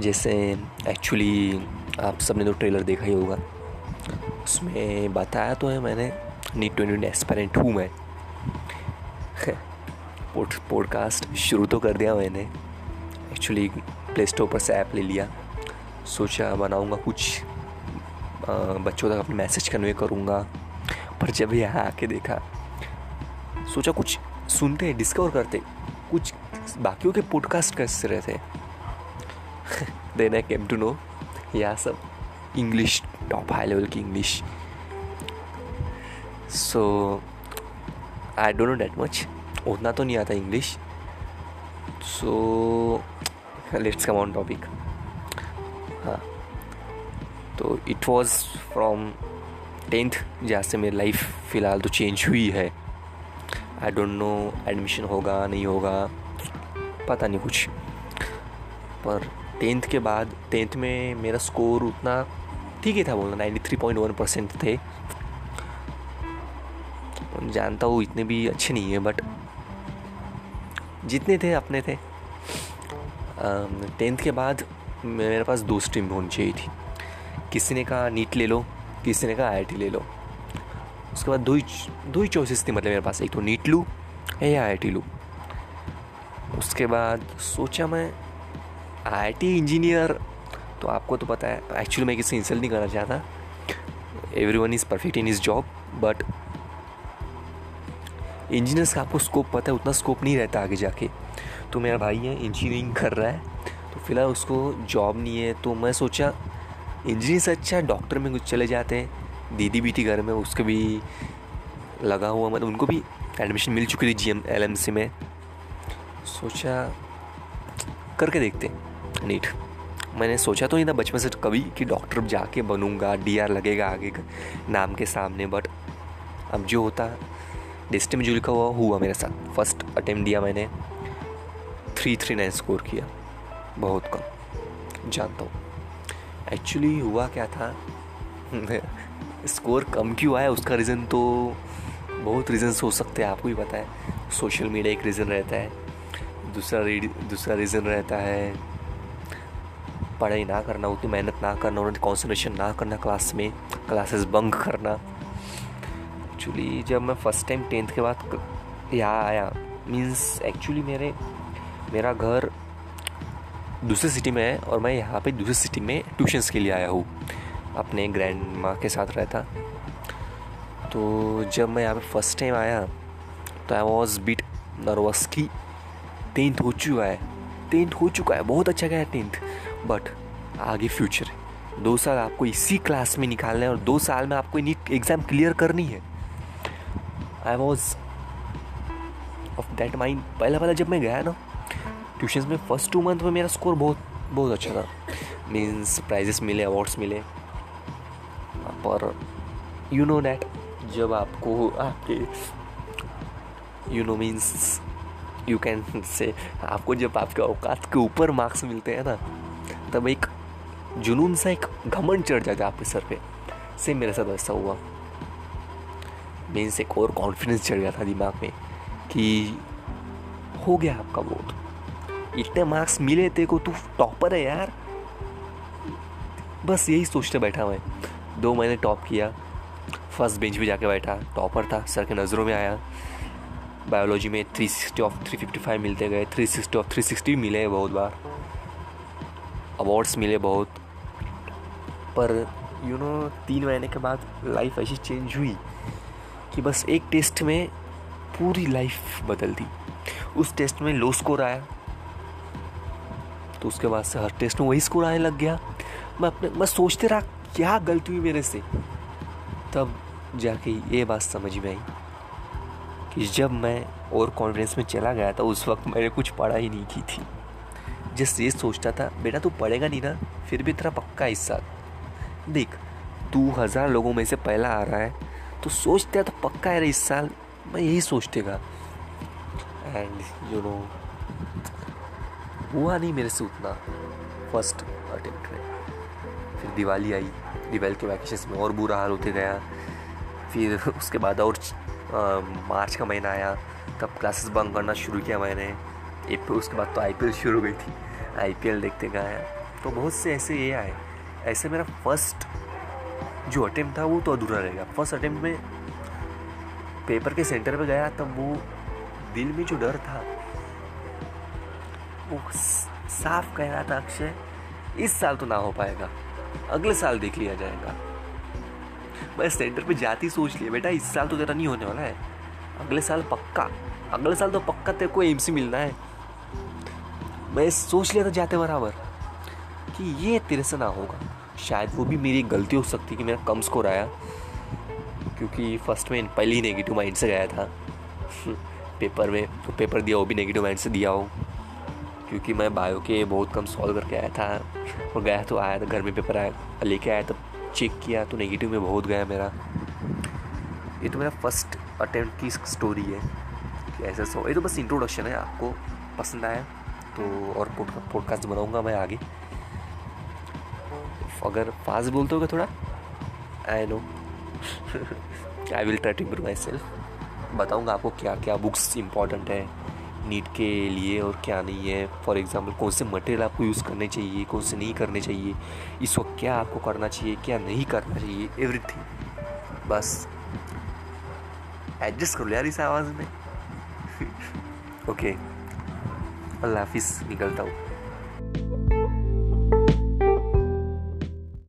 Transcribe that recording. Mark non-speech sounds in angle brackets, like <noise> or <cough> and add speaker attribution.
Speaker 1: जैसे एक्चुअली आप सबने तो ट्रेलर देखा ही होगा। उसमें बताया तो है मैंने नीट ट्वेंटी एस्पेरेंट हूँ मैं। <laughs> पॉडकास्ट शुरू तो कर दिया मैंने। एक्चुअली प्ले स्टोर पर से ऐप ले लिया। सोचा बनाऊँगा कुछ बच्चों तक अपने मैसेज कन्वे करूँगा। पर जब यहाँ आके देखा, सोचा कुछ सुनते डिस्कवर करते। कुछ बाकियों के पॉडकास्ट कैसे रहते? Then I came to know यह सब इंग्लिश टॉप हाई लेवल की English so I don't know that much उतना तो नहीं आता English so let's come on topic हाँ. तो इट वॉज़ फ्रॉम टेंथ जहाँ से मेरी लाइफ फ़िलहाल तो चेंज हुई है. आई डोंट नो एडमिशन होगा, नहीं होगा. पता नहीं कुछ. पर टेंथ के बाद, टेंथ में मेरा स्कोर उतना ठीक ही था बोलना ninety three point one percent थे जानता हूँ इतने भी अच्छे नहीं है बट जितने थे, अपने थे। टेंथ के बाद मेरे पास दो स्ट्रीम होनी चाहिए थी। किसी ने कहा, नीट ले लो, किसी ने कहा आईआईटी ले लो। उसके बाद दो ही दो ही चॉइसेस थी मतलब मेरे पास, एक तो नीट लूँ या आई लूँ। उसके बाद सोचा मैं आई इंजीनियर तो आपको तो पता है एक्चुअली मैं किसी इंसल्ट नहीं करना चाहता। Everyone is perfect in his job but engineers का आपको स्कोप पता है, उतना स्कोप नहीं रहता आगे जाके। तो मेरा भाई है इंजीनियरिंग कर रहा है तो फ़िलहाल उसको जॉब नहीं है। तो मैं सोचा इंजीनियर से अच्छा डॉक्टर में कुछ चले जाते हैं। दीदी भी थी घर में, उसके भी लगा हुआ मतलब उनको भी एडमिशन मिल चुकी थी G M L M C में। सोचा, करके देखते नीट मैंने सोचा तो नहीं था बचपन से कभी कि डॉक्टर जाके बनूँगा डी आर लगेगा आगे का नाम के सामने बट अब जो होता डिस्ट्री में जो लिखा हुआ हुआ मेरे साथ। फ़र्स्ट अटेम्प्ट दिया मैंने। थ्री थ्री नाइन स्कोर किया। बहुत कम। जानता हूँ। एक्चुअली हुआ क्या था? <laughs> स्कोर कम क्यों आया? उसका रीज़न तो बहुत रीज़न्स हो सकते हैं, आपको भी पता है। सोशल मीडिया एक रीज़न रहता है। दूसरा दूसरा रीज़न रहता है। पढ़ाई ना करना, उतनी मेहनत ना करना उन्होंने कॉन्सेंट्रेशन ना करना क्लास में क्लासेस बंक करना। एक्चुअली जब मैं फ़र्स्ट टाइम टेंथ के बाद यहाँ आया मीन्स एक्चुअली मेरे, मेरा घर दूसरे सिटी में है और मैं यहाँ पे दूसरी सिटी में ट्यूशन्स के लिए आया हूँ, अपने ग्रैंड माँ के साथ रहता। तो जब मैं यहाँ पे फ़र्स्ट टाइम आया तो आई वॉज़ बिट नर्वस की टेंथ हो चुका है टेंथ हो चुका है, बहुत अच्छा गया टेंथ बट आगे फ्यूचर है। दो साल आपको इसी क्लास में निकालना है और दो साल में आपको नीट एग्ज़ाम क्लियर करनी है। I was of that mind पहला पहला जब मैं गया ना ट्यूशन में फ़र्स्ट टू मंथ में मेरा स्कोर बहुत बहुत अच्छा था। मीन्स प्राइजेस मिले अवार्ड्स मिले। पर यू नो डैट जब आपको, आपके you know means you can say आपको जब आपके औकात के ऊपर मार्क्स मिलते हैं ना तब एक जुनून सा एक घमंड चढ़ जाता है आपके सर पे। सेम मेरे साथ ऐसा हुआ। मीन्स एक और कॉन्फिडेंस चढ़ गया था दिमाग में कि हो गया आपका वोट इतने मार्क्स मिले थे को, तू टॉपर है यार। बस यही सोचते बैठा मैं। दो महीने टॉप किया। फ़र्स्ट बेंच पे जाके बैठा। टॉपर था, सर के नज़रों में आया। बायोलॉजी में three sixty of three fifty five मिलते गए। Three sixty of three sixty मिले बहुत बार। अवार्ड्स मिले बहुत। पर यू नो तीन महीने के बाद लाइफ ऐसी चेंज हुई कि बस एक टेस्ट में पूरी लाइफ बदल दी। उस टेस्ट में लो स्कोर आया। तो उसके बाद से हर टेस्ट में वही स्कोर आने लग गया। मैं अपने, मैं सोचते रहा, क्या गलती हुई मेरे से? तब जाके ये बात समझ में आई कि जब मैं और कॉन्फिडेंस में चला गया था, उस वक्त मैंने कुछ पढ़ा ही नहीं की थी। जिस ये सोचता था बेटा तू पढ़ेगा नहीं ना फिर भी तेरा पक्का हिस्सा देख तू हज़ार लोगों में से पहला आ रहा है तो सोचते तो पक्का है इस साल। मैं यही सोचतेगा। एंड यू नो हुआ नहीं मेरे से उतना। फ़र्स्ट अटेम्प्ट में। फिर दिवाली आई। दिवाली के वैकेशन में और बुरा हाल होते गया। फिर उसके बाद और आ, मार्च का महीना आया। तब क्लासेस बंक करना शुरू किया मैंने। उसके बाद तो आईपीएल शुरू हो गई थी आईपीएल देखते गया तो बहुत से ऐसे ये आए ऐसे मेरा फ़र्स्ट जो अटेम्प्ट था, वो तो अधूरा रहेगा फ़र्स्ट अटेम्प्ट में पेपर के सेंटर पे गया, तब वो दिल में जो डर था, वो साफ़ कह रहा था, अक्षय, इस साल तो ना हो पाएगा। अगले साल देख लिया जाएगा। मैं सेंटर पे जाती सोच लिया, बेटा, इस साल तो तेरा नहीं होने वाला है। अगले साल पक्का। अगले साल तो पक्का तेरे को एम मिलना है। मैं सोच लिया था जाते बराबर कि ये तेरे से ना होगा। शायद वो भी मेरी गलती हो सकती कि मेरा कम स्कोर आया, क्योंकि फ़र्स्ट में पहले ही नेगेटिव माइंड से गया था। <laughs> पेपर में तो पेपर दिया, वो भी नेगेटिव माइंड से दिया हो। क्योंकि मैं बायो के बहुत कम सॉल्व करके आया था। और गया तो आया था, घर में पेपर आया, लेके आया, तब चेक किया तो नेगेटिव में बहुत गया मेरा। ये तो मेरा फ़र्स्ट अटेम्प्ट की स्टोरी है। ऐसा सो, ये तो बस इंट्रोडक्शन है, आपको पसंद आया? तो और पॉडकास्ट बनाऊँगा मैं आगे अगर फास्ट बोलते हो थोड़ा I know I will try to myself बताऊँगा आपको क्या क्या बुक्स इंपॉर्टेंट है नीट के लिए और क्या नहीं है फॉर एग्ज़ाम्पल कौन से मटेरियल आपको यूज़ करने चाहिए कौन से नहीं करने चाहिए इस वक्त क्या आपको करना चाहिए क्या नहीं करना चाहिए एवरीथिंग बस एडजस्ट कर लो यार इस आवाज़ में ओके Lavis Miguel tahu.